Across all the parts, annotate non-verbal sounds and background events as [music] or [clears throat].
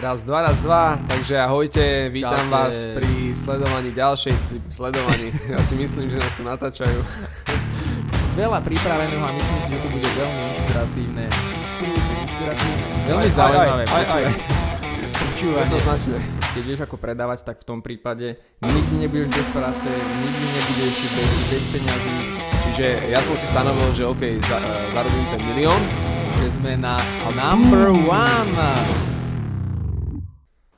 Raz, dva, raz, dva, takže ahojte, vítam Čaute. vás pri sledovaní ďalšej, sledovaní, ja si myslím, že nás tu natáčajú. Veľa pripraveného a myslím si, že to bude veľmi inšpiratívne. Inšpirujúce, inšpiratívne. Veľmi zaujímavé. aj, aj, aj. Počúvanie. Jednoznačne. Keď vieš ako predávať, tak v tom prípade nikdy nebudeš bez práce, nikdy nebudeš bez, bez peňazí, Čiže ja som si stanovil, že OK, za, uh, zarobím ten milión, že sme na number one.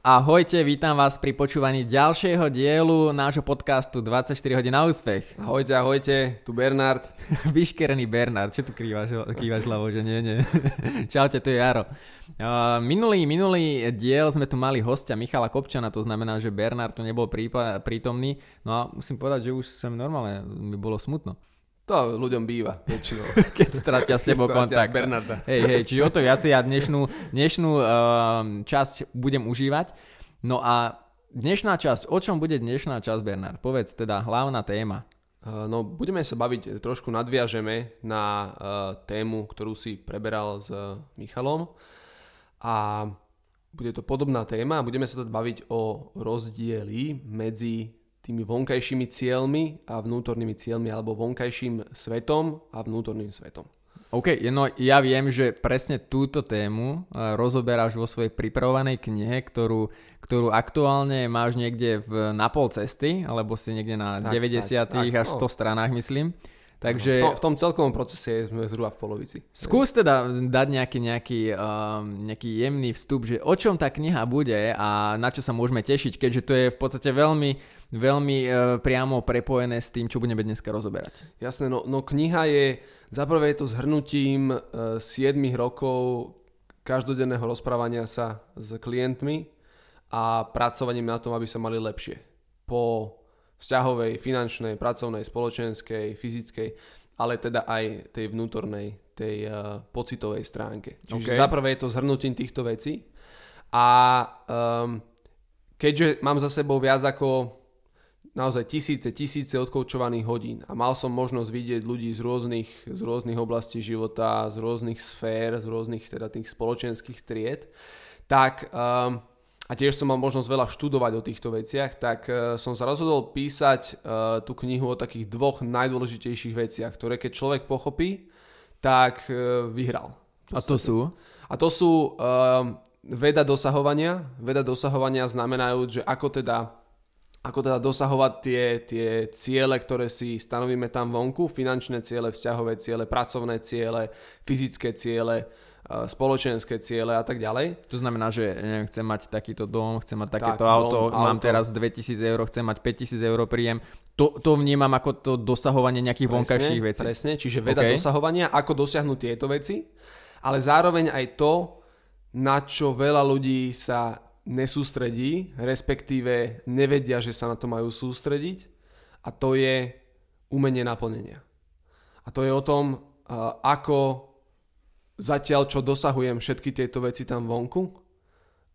Ahojte, vítam vás pri počúvaní ďalšieho dielu nášho podcastu 24 hodín na úspech. ahojte, ahojte, tu Bernard. [laughs] Vyškerený Bernard, čo tu kývaš, kývaš hlavou, že nie, nie. [laughs] Čaute, tu je Jaro. Uh, minulý, minulý diel sme tu mali hostia Michala Kopčana, to znamená, že Bernard tu nebol prípa- prítomný. No a musím povedať, že už sa mi normálne mi bolo smutno, To ľuďom býva väčšinou. [laughs] keď stratia s tebou kontakt. Bernarda. Hej, hej, čiže o to viacej ja dnešnú, dnešnú uh, časť budem užívať. No a dnešná časť, o čom bude dnešná časť, Bernard? Povedz teda hlavná téma. Uh, No, budeme sa baviť, trošku nadviažeme na uh, tému, ktorú si preberal s uh, Michalom a bude to podobná téma budeme sa teda baviť o rozdieli medzi tými vonkajšími cieľmi a vnútornými cieľmi alebo vonkajším svetom a vnútorným svetom. OK, no ja viem, že presne túto tému eh, rozoberáš vo svojej pripravovanej knihe, ktorú, ktorú aktuálne máš niekde v, na pol cesty, alebo si niekde na Tak, 90 tak, tak, až no. 100 stranách, myslím. V, Takže to, v tom celkovom procese sme zhruba v polovici. skús teda dať nejaký, nejaký, um, nejaký jemný vstup, že o čom tá kniha bude a na čo sa môžeme tešiť, keďže to je v podstate veľmi, veľmi uh, priamo prepojené s tým, čo budeme dneska rozoberať. Jasné, no, no kniha je, zaprvé je to zhrnutím uh, 7 rokov každodenného rozprávania sa s klientmi a pracovaním na tom, aby sa mali lepšie. Po vzťahovej, finančnej, pracovnej, spoločenskej, fyzickej, ale teda aj tej vnútornej, tej uh, pocitovej stránke. Čiže OK. zaprvé je to zhrnutím týchto vecí a um, keďže mám za sebou viac ako naozaj tisíce, tisíce odkoučovaných hodín a mal som možnosť vidieť ľudí z rôznych, z rôznych oblastí života, z rôznych sfér, z rôznych teda tých spoločenských tried, tak um, a tiež som mal možnosť veľa študovať o týchto veciach, tak uh, som sa rozhodol písať uh, tú knihu o takých dvoch najdôležitejších veciach, ktoré keď človek pochopí, tak uh, vyhral. A to sú? A to sú um, veda dosahovania. Veda dosahovania znamenajú, že ako teda, ako teda dosahovať tie, tie ciele, ktoré si stanovíme tam vonku, finančné ciele, vzťahové ciele, pracovné ciele, fyzické ciele, uh, spoločenské ciele a tak ďalej. To znamená, že neviem, chcem mať takýto dom, chcem mať Tak, takéto auto, dom, mám auto. teraz 2000 eur, chcem mať 5000 eur príjem. To, to vnímam ako to dosahovanie nejakých vonkajších vecí. Presne, čiže veda OK. dosahovania, ako dosiahnuť tieto veci, ale zároveň aj to, na čo veľa ľudí sa nesústredí, respektíve nevedia, že sa na to majú sústrediť a to je umenie naplnenia. A to je o tom, ako zatiaľ, čo dosahujem všetky tieto veci tam vonku,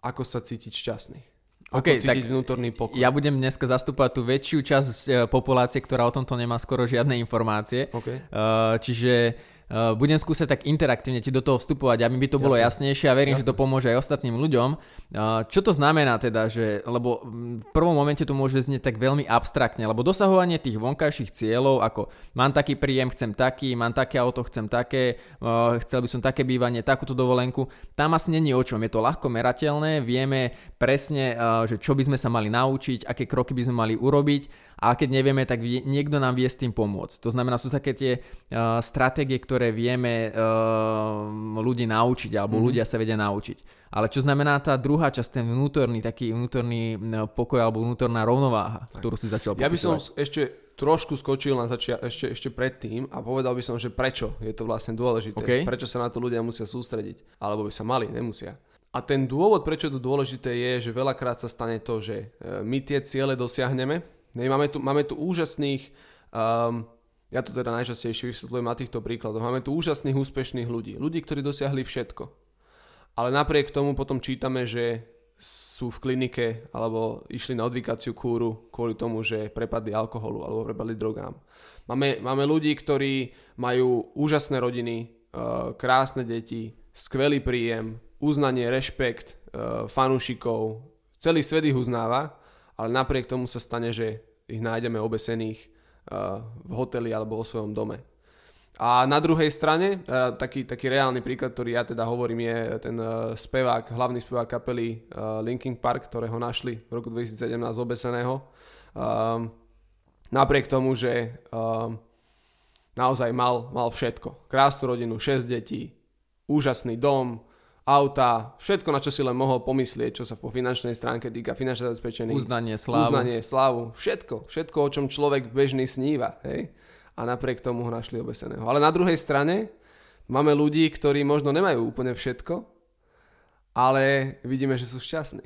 ako sa cítiť šťastný. Ako OK, cítiť tak vnútorný pokoj. Ja budem dneska zastupovať tú väčšiu časť e, populácie, ktorá o tomto nemá skoro žiadne informácie. OK. Uh, čiže budem skúsať tak interaktívne ti do toho vstupovať, aby by to bolo Jasné. jasnejšie a verím, Jasné. že to pomôže aj ostatným ľuďom. Uh, čo to znamená teda, že, lebo mm, v prvom momente to môže znieť tak veľmi abstraktne, lebo dosahovanie tých vonkajších cieľov, ako mám taký príjem, chcem taký, mám také auto, chcem také, uh, chcel by som také bývanie, takúto dovolenku, tam asi není o čom, je to ľahko merateľné, vieme presne, že čo by sme sa mali naučiť, aké kroky by sme mali urobiť a keď nevieme, tak vie, niekto nám vie s tým pomôcť. To znamená, sú také tie uh, stratégie, ktoré vieme uh, ľudí naučiť, alebo mm. ľudia sa vedia naučiť. Ale čo znamená tá druhá časť, ten vnútorný, taký vnútorný pokoj alebo vnútorná rovnováha, ktorú si začal Ja by som popisovať? ešte trošku skočil na začia- ešte, ešte predtým a povedal by som, že prečo je to vlastne dôležité. OK. Prečo sa na to ľudia musia sústrediť. Alebo by sa mali, nemusia. A ten dôvod, prečo je to dôležité, je, že veľakrát sa stane to, že e, my tie ciele dosiahneme. Máme, tu, máme tu úžasných, um, ja to teda najčastejšie vysvetľujem na týchto príkladoch, máme tu úžasných, úspešných ľudí. Ľudí, ktorí dosiahli všetko. Ale napriek tomu potom čítame, že sú v klinike alebo išli na odvykaciu kúru kvôli tomu, že prepadli alkoholu alebo prepadli drogám. Máme, máme ľudí, ktorí majú úžasné rodiny, eh, krásne deti, skvelý príjem, uznanie, rešpekt, uh, fanúšikov, celý svet ich uznáva, ale napriek tomu sa stane, že ich nájdeme obesených uh, v hoteli alebo vo svojom dome. A na druhej strane, teda taký, taký reálny príklad, ktorý ja teda hovorím, je ten uh, spevák, hlavný spevák kapely Linkin Park, ktorého našli v roku 2017 obeseného. Um, napriek tomu, že um, naozaj mal, mal všetko. Krásnu rodinu, 6 detí, úžasný dom, auta, všetko, na čo si len mohol pomyslieť, čo sa po finančnej stránke týka, finančné zabezpečenie. Uznanie, slávu. Uznanie, slávu, všetko, všetko, o čom človek bežný sníva. Hej? a napriek tomu ho našli obeseného. Ale na druhej strane máme ľudí, ktorí možno nemajú úplne všetko, ale vidíme, že sú šťastní.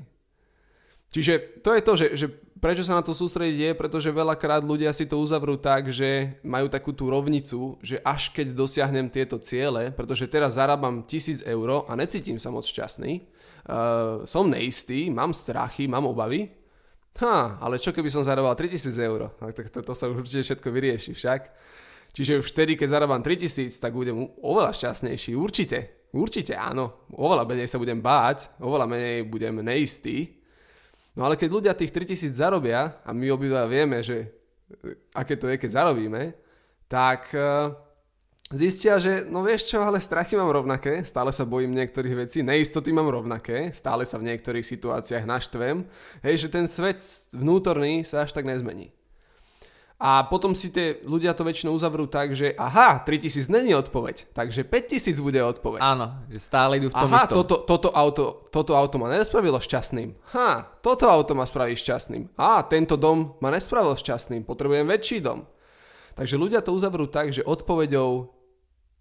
Čiže to je to, že, že prečo sa na to sústrediť je, pretože veľakrát ľudia si to uzavrú tak, že majú takú tú rovnicu, že až keď dosiahnem tieto ciele, pretože teraz zarábam 1000 eur a necítim sa moc šťastný, uh, som neistý, mám strachy, mám obavy, Ha, ale čo keby som zarábal 3000 eur? No, tak to, to sa určite všetko vyrieši však. Čiže už vtedy, keď zarábam 3000, tak budem oveľa šťastnejší. Určite. Určite áno. Oveľa menej sa budem báť, oveľa menej budem neistý. No ale keď ľudia tých 3000 zarobia, a my obidva vieme, že aké to je, keď zarobíme, tak uh, zistia, že no vieš čo, ale strachy mám rovnaké, stále sa bojím niektorých vecí, neistoty mám rovnaké, stále sa v niektorých situáciách naštvem, hej, že ten svet vnútorný sa až tak nezmení. A potom si tie ľudia to väčšinou uzavrú tak, že aha, 3000 není odpoveď, takže 5000 bude odpoveď. Áno, stále idú v tom aha, istom. Toto, toto, auto, toto auto ma nespravilo šťastným. Ha, toto auto ma spraví šťastným. A tento dom ma nespravil šťastným, potrebujem väčší dom. Takže ľudia to uzavrú tak, že odpoveďou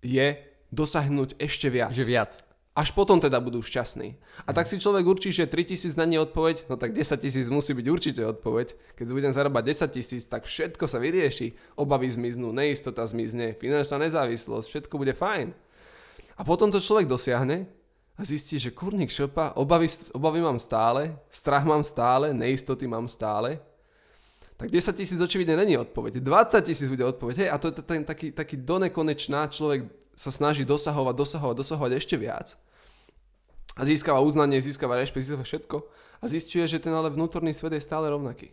je dosahnuť ešte viac. Že viac. Až potom teda budú šťastní. A tak si človek určí, že 3000 na nie odpoveď, no tak 10 tisíc musí byť určite odpoveď. Keď budem zarábať 10 tisíc, tak všetko sa vyrieši. Obavy zmiznú, neistota zmizne, finančná nezávislosť, všetko bude fajn. A potom to človek dosiahne a zistí, že kurník šopa, obavy, obavy mám stále, strach mám stále, neistoty mám stále tak 10 tisíc očividne není odpoveď. 20 tisíc bude odpoveď. Hej, a to je ten taký, taký donekonečná človek sa snaží dosahovať, dosahovať, dosahovať ešte viac. A získava uznanie, získava rešpekt, získava všetko. A zistuje, že ten ale vnútorný svet je stále rovnaký.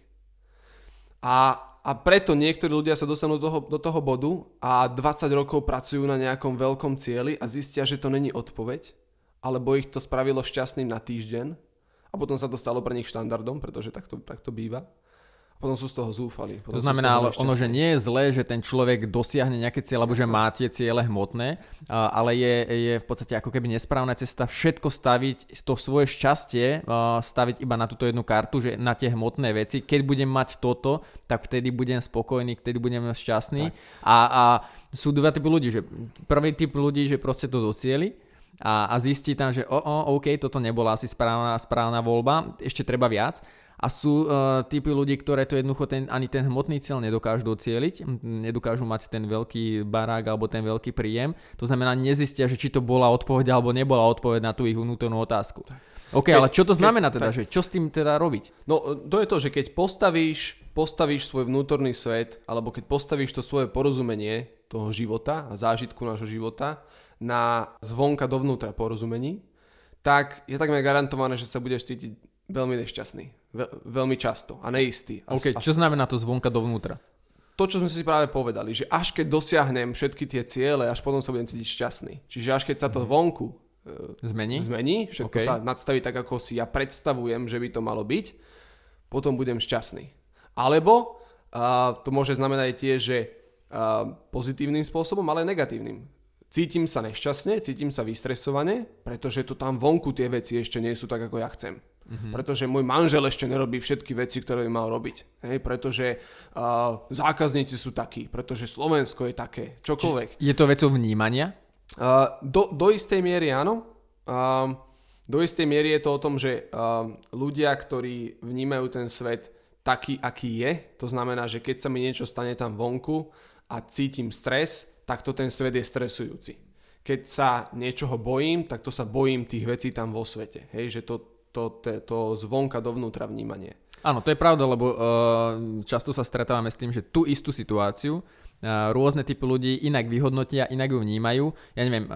A, a preto niektorí ľudia sa dostanú do toho, do toho bodu a 20 rokov pracujú na nejakom veľkom cieli a zistia, že to není odpoveď, alebo ich to spravilo šťastným na týždeň a potom sa to stalo pre nich štandardom, pretože takto, takto býva potom sú z toho zúfali. To znamená, ale ono, že nie je zlé, že ten človek dosiahne nejaké cieľe, alebo že má tie ciele hmotné, ale je, je v podstate ako keby nesprávna cesta všetko staviť, to svoje šťastie staviť iba na túto jednu kartu, že na tie hmotné veci. Keď budem mať toto, tak vtedy budem spokojný, vtedy budem šťastný. A, a sú dva typy ľudí, že prvý typ ľudí, že proste to dosieli, a, a zistí tam, že o, o, OK, toto nebola asi správna, správna voľba, ešte treba viac a sú uh, typy ľudí, ktoré to jednoducho ten, ani ten hmotný cieľ dokážu docieliť, nedokážu mať ten veľký barák alebo ten veľký príjem. To znamená, nezistia, že či to bola odpoveď alebo nebola odpoveď na tú ich vnútornú otázku. OK, keď, ale čo to znamená teda, že čo s tým teda robiť? No to je to, že keď postavíš, postavíš svoj vnútorný svet, alebo keď postavíš to svoje porozumenie toho života a zážitku nášho života na zvonka dovnútra porozumení, tak je takmer garantované, že sa budeš cítiť veľmi nešťastný veľmi často a neistý. A, OK, čo znamená to zvonka dovnútra? To, čo sme si práve povedali, že až keď dosiahnem všetky tie ciele, až potom sa budem cítiť šťastný. Čiže až keď sa to mhm. vonku e, zmení, zmení všetko okay. sa nadstaví tak, ako si ja predstavujem, že by to malo byť, potom budem šťastný. Alebo uh, to môže znamenať tiež, že uh, pozitívnym spôsobom, ale negatívnym. Cítim sa nešťastne, cítim sa vystresovane, pretože to tam vonku tie veci ešte nie sú tak, ako ja chcem. Mm-hmm. Pretože môj manžel ešte nerobí všetky veci, ktoré by mal robiť. Hej, pretože uh, zákazníci sú takí, pretože Slovensko je také, čokoľvek. Je to vecou vnímania? Uh, do, do istej miery áno. Uh, do istej miery je to o tom, že uh, ľudia, ktorí vnímajú ten svet taký, aký je, to znamená, že keď sa mi niečo stane tam vonku a cítim stres, tak to ten svet je stresujúci. Keď sa niečoho bojím, tak to sa bojím tých vecí tam vo svete. Hej, že to, to, to, to zvonka dovnútra vnímanie. Áno, to je pravda, lebo uh, často sa stretávame s tým, že tú istú situáciu rôzne typy ľudí inak vyhodnotia, inak ju vnímajú. Ja neviem,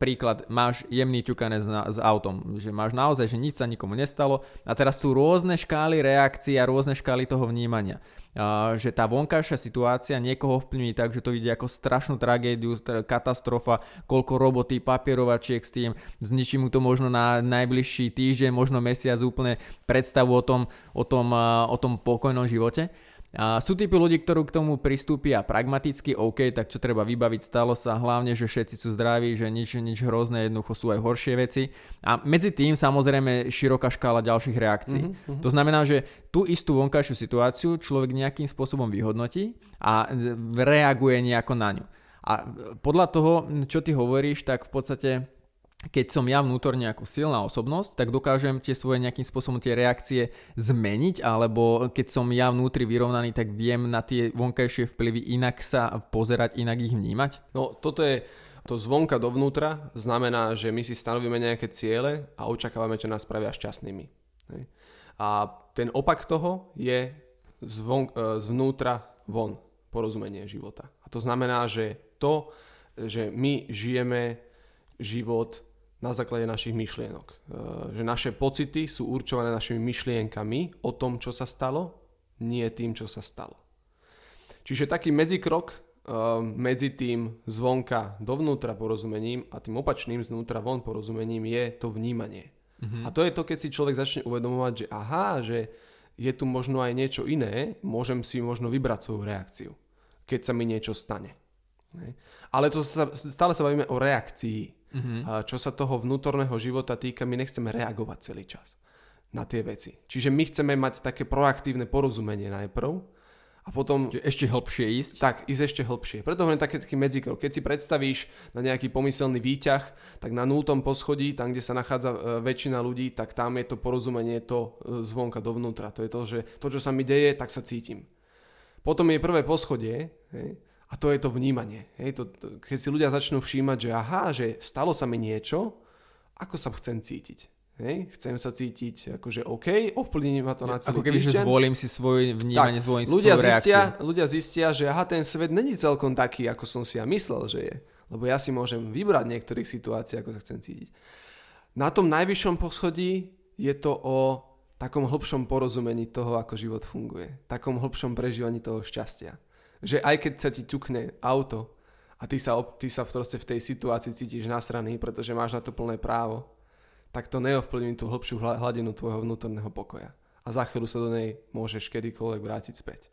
príklad, máš jemný ťukanec s autom, že máš naozaj, že nič sa nikomu nestalo a teraz sú rôzne škály reakcií a rôzne škály toho vnímania. Že tá vonkajšia situácia niekoho vplyvní tak, že to vidí ako strašnú tragédiu, katastrofa, koľko roboty, papierovačiek s tým, zničí mu to možno na najbližší týždeň, možno mesiac úplne predstavu o tom, o tom, o tom pokojnom živote. A sú typy ľudí, ktorí k tomu pristúpia pragmaticky, OK, tak čo treba vybaviť, stalo sa hlavne, že všetci sú zdraví, že nič, nič hrozné, jednoducho sú aj horšie veci. A medzi tým samozrejme široká škála ďalších reakcií. Mm-hmm. To znamená, že tú istú vonkajšiu situáciu človek nejakým spôsobom vyhodnotí a reaguje nejako na ňu. A podľa toho, čo ty hovoríš, tak v podstate keď som ja vnútorne ako silná osobnosť, tak dokážem tie svoje nejakým spôsobom tie reakcie zmeniť, alebo keď som ja vnútri vyrovnaný, tak viem na tie vonkajšie vplyvy inak sa pozerať, inak ich vnímať? No toto je to zvonka dovnútra, znamená, že my si stanovíme nejaké ciele a očakávame, čo nás spravia šťastnými. A ten opak toho je zvon, e, zvnútra von, porozumenie života. A to znamená, že to, že my žijeme život na základe našich myšlienok. E, že naše pocity sú určované našimi myšlienkami o tom, čo sa stalo, nie tým, čo sa stalo. Čiže taký medzikrok e, medzi tým zvonka dovnútra porozumením a tým opačným znútra von porozumením je to vnímanie. Mm-hmm. A to je to, keď si človek začne uvedomovať, že aha, že je tu možno aj niečo iné, môžem si možno vybrať svoju reakciu, keď sa mi niečo stane. Ale to sa, stále sa bavíme o reakcii. Mm-hmm. A čo sa toho vnútorného života týka, my nechceme reagovať celý čas na tie veci. Čiže my chceme mať také proaktívne porozumenie najprv a potom... Čiže ešte hlbšie ísť? Tak, ísť ešte hlbšie. Preto hovorím taký, taký medzikrok. Keď si predstavíš na nejaký pomyselný výťah, tak na nultom poschodí, tam, kde sa nachádza e, väčšina ľudí, tak tam je to porozumenie to e, zvonka dovnútra. To je to, že to, čo sa mi deje, tak sa cítim. Potom je prvé poschodie, hej, a to je to vnímanie. Hej, to, to, keď si ľudia začnú všímať, že aha, že stalo sa mi niečo, ako sa chcem cítiť. Hej, chcem sa cítiť akože OK, ovplyvní ma to na celý Ako keby, týždeň. že zvolím si svoje vnímanie, tak, zvolím ľudia svoju zistia, reakciu. ľudia zistia, že aha, ten svet není celkom taký, ako som si ja myslel, že je. Lebo ja si môžem vybrať niektorých situácií, ako sa chcem cítiť. Na tom najvyššom poschodí je to o takom hĺbšom porozumení toho, ako život funguje. Takom hĺbšom prežívaní toho šťastia že aj keď sa ti ťukne auto a ty sa, ty sa v, v tej situácii cítiš nasraný, pretože máš na to plné právo, tak to neovplyvní tú hĺbšiu hladinu tvojho vnútorného pokoja. A za chvíľu sa do nej môžeš kedykoľvek vrátiť späť.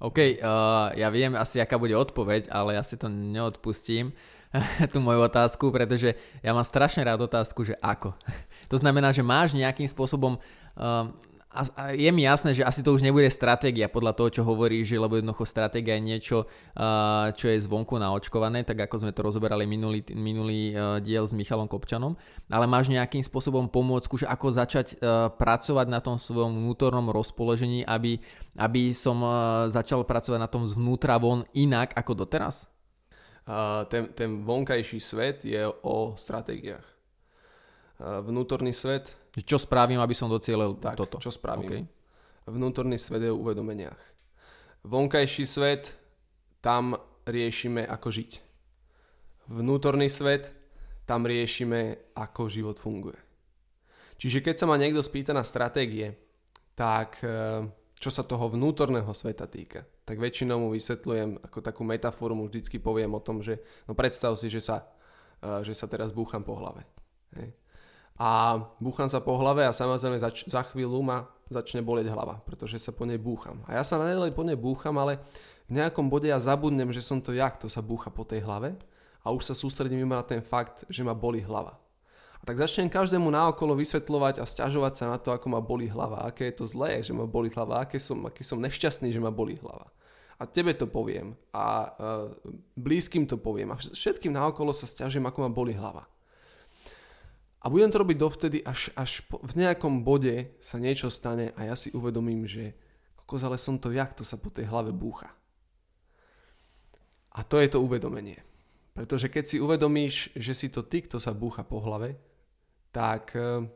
OK, uh, ja viem asi, aká bude odpoveď, ale ja si to neodpustím, [laughs] tú moju otázku, pretože ja mám strašne rád otázku, že ako. [laughs] To znamená, že máš nejakým spôsobom uh, a, a je mi jasné, že asi to už nebude stratégia podľa toho, čo hovoríš, lebo jednoducho stratégia je niečo, uh, čo je zvonku naočkované, tak ako sme to rozoberali minulý, minulý uh, diel s Michalom Kopčanom, ale máš nejakým spôsobom pomôcku, že ako začať uh, pracovať na tom svojom vnútornom rozpoložení, aby, aby som uh, začal pracovať na tom zvnútra von inak ako doteraz? Uh, ten, ten vonkajší svet je o stratégiách. Uh, vnútorný svet čo spravím, aby som docielil tak, toto? čo spravím. Okay. Vnútorný svet je o uvedomeniach. Vonkajší svet, tam riešime, ako žiť. Vnútorný svet, tam riešime, ako život funguje. Čiže keď sa ma niekto spýta na stratégie, tak e, čo sa toho vnútorného sveta týka, tak väčšinou mu vysvetľujem ako takú metaforu, mu vždycky poviem o tom, že no predstav si, že sa, e, že sa teraz búcham po hlave. Hej a búcham sa po hlave a samozrejme zač- za chvíľu ma začne boleť hlava, pretože sa po nej búcham. A ja sa naďalej po nej búcham, ale v nejakom bode ja zabudnem, že som to jak, to sa búcha po tej hlave a už sa sústredím iba na ten fakt, že ma boli hlava. A tak začnem každému naokolo vysvetľovať a stiažovať sa na to, ako ma boli hlava, aké je to zlé, že ma boli hlava, aké som, aký som nešťastný, že ma boli hlava. A tebe to poviem a uh, blízkym to poviem a všetkým naokolo sa stiažujem, ako ma boli hlava. A budem to robiť dovtedy, až, až po, v nejakom bode sa niečo stane a ja si uvedomím, že kokos, ale som to jak, to sa po tej hlave búcha. A to je to uvedomenie. Pretože keď si uvedomíš, že si to ty, kto sa búcha po hlave, tak e,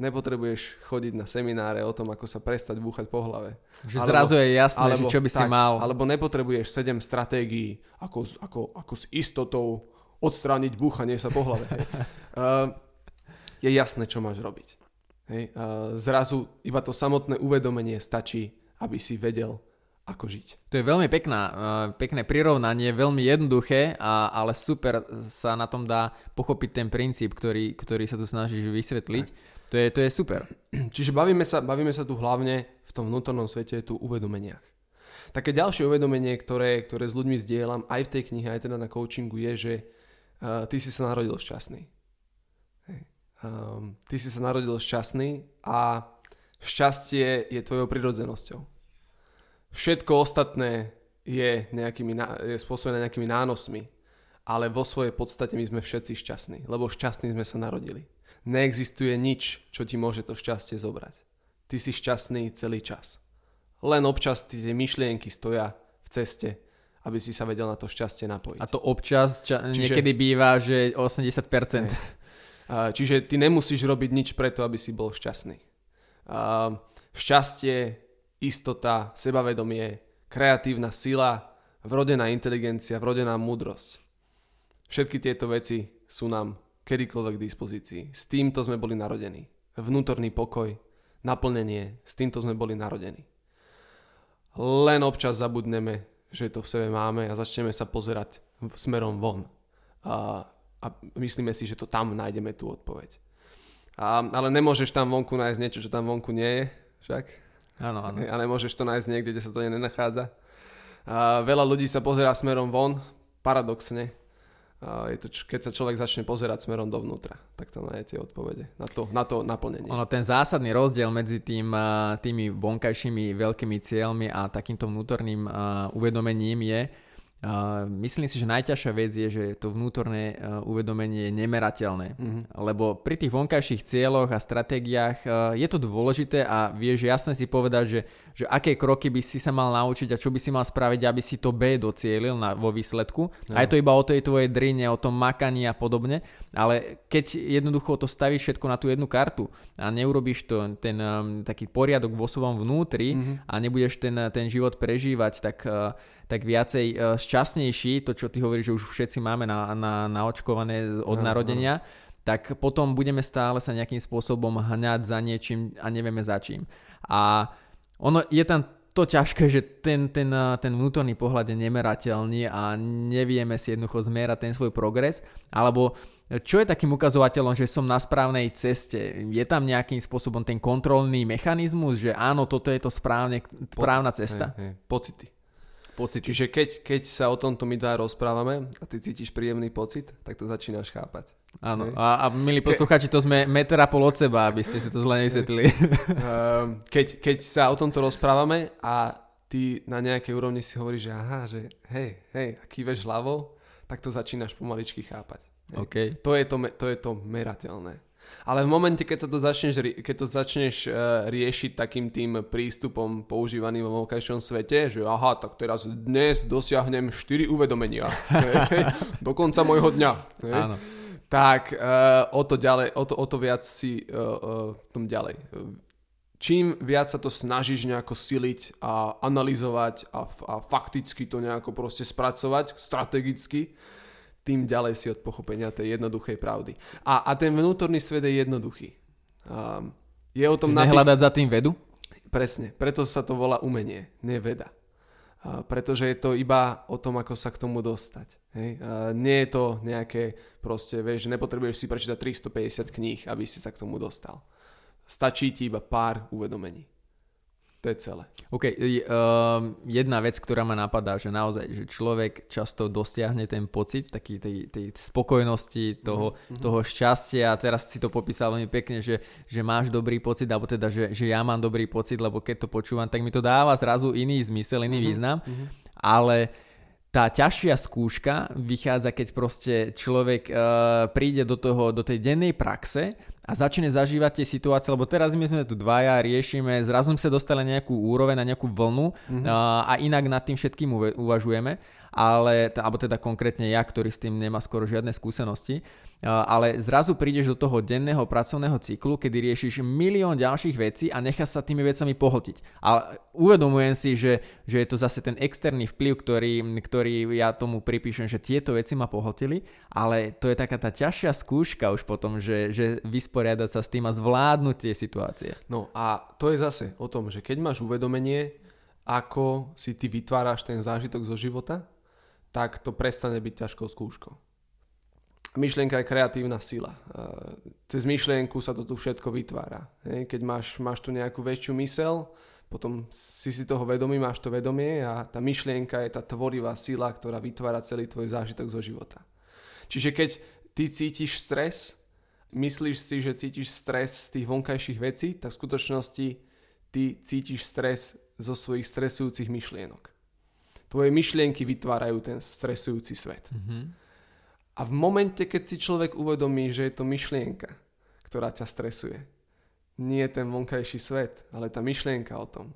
Nepotrebuješ chodiť na semináre o tom, ako sa prestať búchať po hlave. Že alebo, zrazu je jasné, alebo, že čo by tak, si mal. Alebo nepotrebuješ 7 stratégií, ako, ako, ako s istotou odstrániť búchanie sa po hlave. uh, [laughs] je jasné, čo máš robiť. Hej? Zrazu iba to samotné uvedomenie stačí, aby si vedel, ako žiť. To je veľmi pekná, pekné prirovnanie, veľmi jednoduché, a, ale super sa na tom dá pochopiť ten princíp, ktorý, ktorý sa tu snažíš vysvetliť. Tak. To je, to je super. [clears throat] Čiže bavíme sa, bavíme sa tu hlavne v tom vnútornom svete, tu uvedomeniach. Také ďalšie uvedomenie, ktoré, ktoré s ľuďmi zdieľam aj v tej knihe, aj teda na coachingu je, že uh, ty si sa narodil šťastný. Um, ty si sa narodil šťastný a šťastie je tvojou prirodzenosťou. Všetko ostatné je, nejakými, je spôsobené nejakými nánosmi, ale vo svojej podstate my sme všetci šťastní, lebo šťastní sme sa narodili neexistuje nič, čo ti môže to šťastie zobrať. Ty si šťastný celý čas. Len občas tie myšlienky stoja v ceste, aby si sa vedel na to šťastie napojiť. A to občas ča- čiže, niekedy býva, že 80%. Hej. Čiže ty nemusíš robiť nič preto, aby si bol šťastný. Šťastie, istota, sebavedomie, kreatívna sila, vrodená inteligencia, vrodená múdrosť. Všetky tieto veci sú nám kedykoľvek k dispozícii. S týmto sme boli narodení. Vnútorný pokoj, naplnenie, s týmto sme boli narodení. Len občas zabudneme, že to v sebe máme a začneme sa pozerať smerom von. A myslíme si, že to tam nájdeme tú odpoveď. A, ale nemôžeš tam vonku nájsť niečo, čo tam vonku nie je, však? Áno, áno. A nemôžeš to nájsť niekde, kde sa to nenachádza. A veľa ľudí sa pozerá smerom von, paradoxne, je to, keď sa človek začne pozerať smerom dovnútra, tak tam nájdete odpovede na to, na to naplnenie. Ono, ten zásadný rozdiel medzi tým, tými vonkajšími veľkými cieľmi a takýmto vnútorným uvedomením je, myslím si, že najťažšia vec je, že to vnútorné uh, uvedomenie je nemerateľné. Mm-hmm. Lebo pri tých vonkajších cieľoch a stratégiách uh, je to dôležité a vieš jasne si povedať, že, že aké kroky by si sa mal naučiť a čo by si mal spraviť, aby si to B docielil na, vo výsledku. No. A je to iba o tej tvojej drine, o tom makaní a podobne. Ale keď jednoducho to stavíš všetko na tú jednu kartu a neurobíš to, ten um, taký poriadok vo svojom vnútri mm-hmm. a nebudeš ten, ten život prežívať, tak uh, tak viacej e, šťastnejší, to čo ty hovoríš, že už všetci máme na, na, naočkované od no, narodenia, no. tak potom budeme stále sa nejakým spôsobom hňať za niečím a nevieme za čím. A ono je tam to ťažké, že ten, ten, e, ten vnútorný pohľad je nemerateľný a nevieme si jednoducho zmerať ten svoj progres, alebo čo je takým ukazovateľom, že som na správnej ceste? Je tam nejakým spôsobom ten kontrolný mechanizmus, že áno, toto je to správne, správna cesta? Hej, hej, pocity pocit. Čiže keď, keď sa o tomto my dva rozprávame a ty cítiš príjemný pocit, tak to začínaš chápať. Áno, a, a milí posluchači, to sme meter a pol od seba, aby ste si to zle nevysvetlili. [laughs] Ehm, keď, keď sa o tomto rozprávame a ty na nejakej úrovni si hovoríš, že aha, že hej, hej, a kýveš hlavou, tak to začínaš pomaličky chápať. Okay. To, je to, to je to merateľné. Ale v momente, keď, sa to začneš, keď to začneš uh, riešiť takým tým prístupom používaným vo vonkajšom svete, že aha, tak teraz dnes dosiahnem 4 uvedomenia [laughs] do konca môjho dňa. Áno. Tak uh, o, to ďalej, o, to, o to viac si uh, v tom ďalej. Čím viac sa to snažíš nejako siliť a analyzovať a, a fakticky to nejako proste spracovať, strategicky, tým ďalej si od pochopenia tej jednoduchej pravdy. A, a ten vnútorný svet je jednoduchý. Um, je o tom napis... Nehľadať za tým vedu? Presne, preto sa to volá umenie, nie veda. Uh, pretože je to iba o tom, ako sa k tomu dostať. Hej? Uh, nie je to nejaké, proste, vieš, nepotrebuješ si prečítať 350 kníh, aby si sa k tomu dostal. Stačí ti iba pár uvedomení. To je celé. OK, uh, jedna vec, ktorá ma napadá, že naozaj, že človek často dosiahne ten pocit taký tej, tej spokojnosti, toho, mm-hmm. toho šťastia a teraz si to popísal veľmi pekne, že, že máš dobrý pocit, alebo teda, že, že ja mám dobrý pocit, lebo keď to počúvam, tak mi to dáva zrazu iný zmysel, iný mm-hmm. význam, mm-hmm. ale tá ťažšia skúška vychádza, keď proste človek uh, príde do, toho, do tej dennej praxe a začne zažívať tie situácie, lebo teraz my sme tu dvaja, riešime, zrazu sme sa dostali na nejakú úroveň, na nejakú vlnu mm-hmm. uh, a inak nad tým všetkým uvažujeme ale, alebo teda konkrétne ja, ktorý s tým nemá skoro žiadne skúsenosti, ale zrazu prídeš do toho denného pracovného cyklu, kedy riešiš milión ďalších vecí a nechá sa tými vecami pohltiť. Ale uvedomujem si, že, že je to zase ten externý vplyv, ktorý, ktorý ja tomu pripíšem, že tieto veci ma pohltili, ale to je taká tá ťažšia skúška už potom, že, že vysporiadať sa s tým a zvládnuť tie situácie. No a to je zase o tom, že keď máš uvedomenie, ako si ty vytváraš ten zážitok zo života, tak to prestane byť ťažkou skúškou. Myšlienka je kreatívna sila. Cez myšlienku sa to tu všetko vytvára. Keď máš, máš tu nejakú väčšiu mysel, potom si si toho vedomý, máš to vedomie a tá myšlienka je tá tvorivá sila, ktorá vytvára celý tvoj zážitok zo života. Čiže keď ty cítiš stres, myslíš si, že cítiš stres z tých vonkajších vecí, tak v skutočnosti ty cítiš stres zo svojich stresujúcich myšlienok. Tvoje myšlienky vytvárajú ten stresujúci svet. Mm-hmm. A v momente, keď si človek uvedomí, že je to myšlienka, ktorá ťa stresuje, nie je ten vonkajší svet, ale tá myšlienka o tom,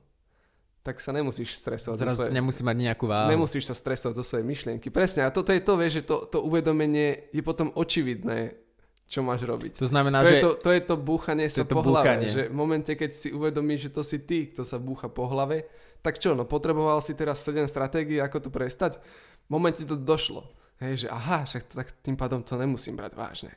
tak sa nemusíš stresovať. Zrazu svoje, nemusí mať nejakú váhu. Nemusíš sa stresovať zo svojej myšlienky. Presne, a toto je to, vieš, že to, to uvedomenie je potom očividné, čo máš robiť. To znamená, to že... Je to, to je to búchanie to sa to po búchanie. hlave. Že v momente, keď si uvedomíš, že to si ty, kto sa búcha po hlave, tak čo, no potreboval si teraz 7 stratégií, ako to prestať? V momente to došlo. Hej, že aha, však to, tak tým pádom to nemusím brať vážne.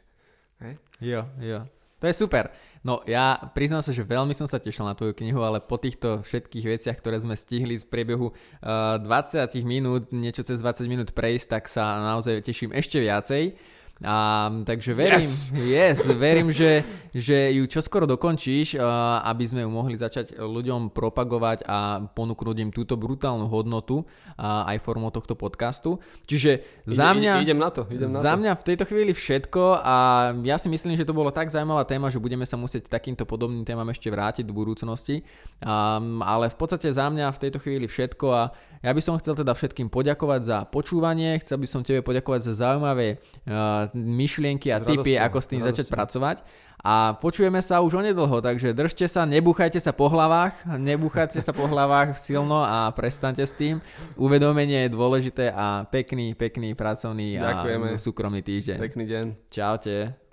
Hej? Jo, jo. To je super. No ja priznám sa, že veľmi som sa tešil na tvoju knihu, ale po týchto všetkých veciach, ktoré sme stihli z priebehu uh, eh, 20 minút, niečo cez 20 minút prejsť, tak sa naozaj teším ešte viacej. A, takže verím, yes. Yes, verím že, že ju čoskoro dokončíš, aby sme ju mohli začať ľuďom propagovať a ponúknuť im túto brutálnu hodnotu aj formou tohto podcastu. Čiže za mňa, ide, idem na to, idem na za to. mňa v tejto chvíli všetko a ja si myslím, že to bolo tak zaujímavá téma, že budeme sa musieť takýmto podobným témam ešte vrátiť do budúcnosti. Um, ale v podstate za mňa v tejto chvíli všetko a ja by som chcel teda všetkým poďakovať za počúvanie, chcel by som tebe poďakovať za zaujímavé uh, myšlienky a tipy, ako s tým začať pracovať. A počujeme sa už onedlho, takže držte sa, nebuchajte sa po hlavách, nebuchajte sa po hlavách silno a prestante s tým. Uvedomenie je dôležité a pekný, pekný pracovný Ďakujeme. a súkromný týždeň. Pekný deň. Čaute.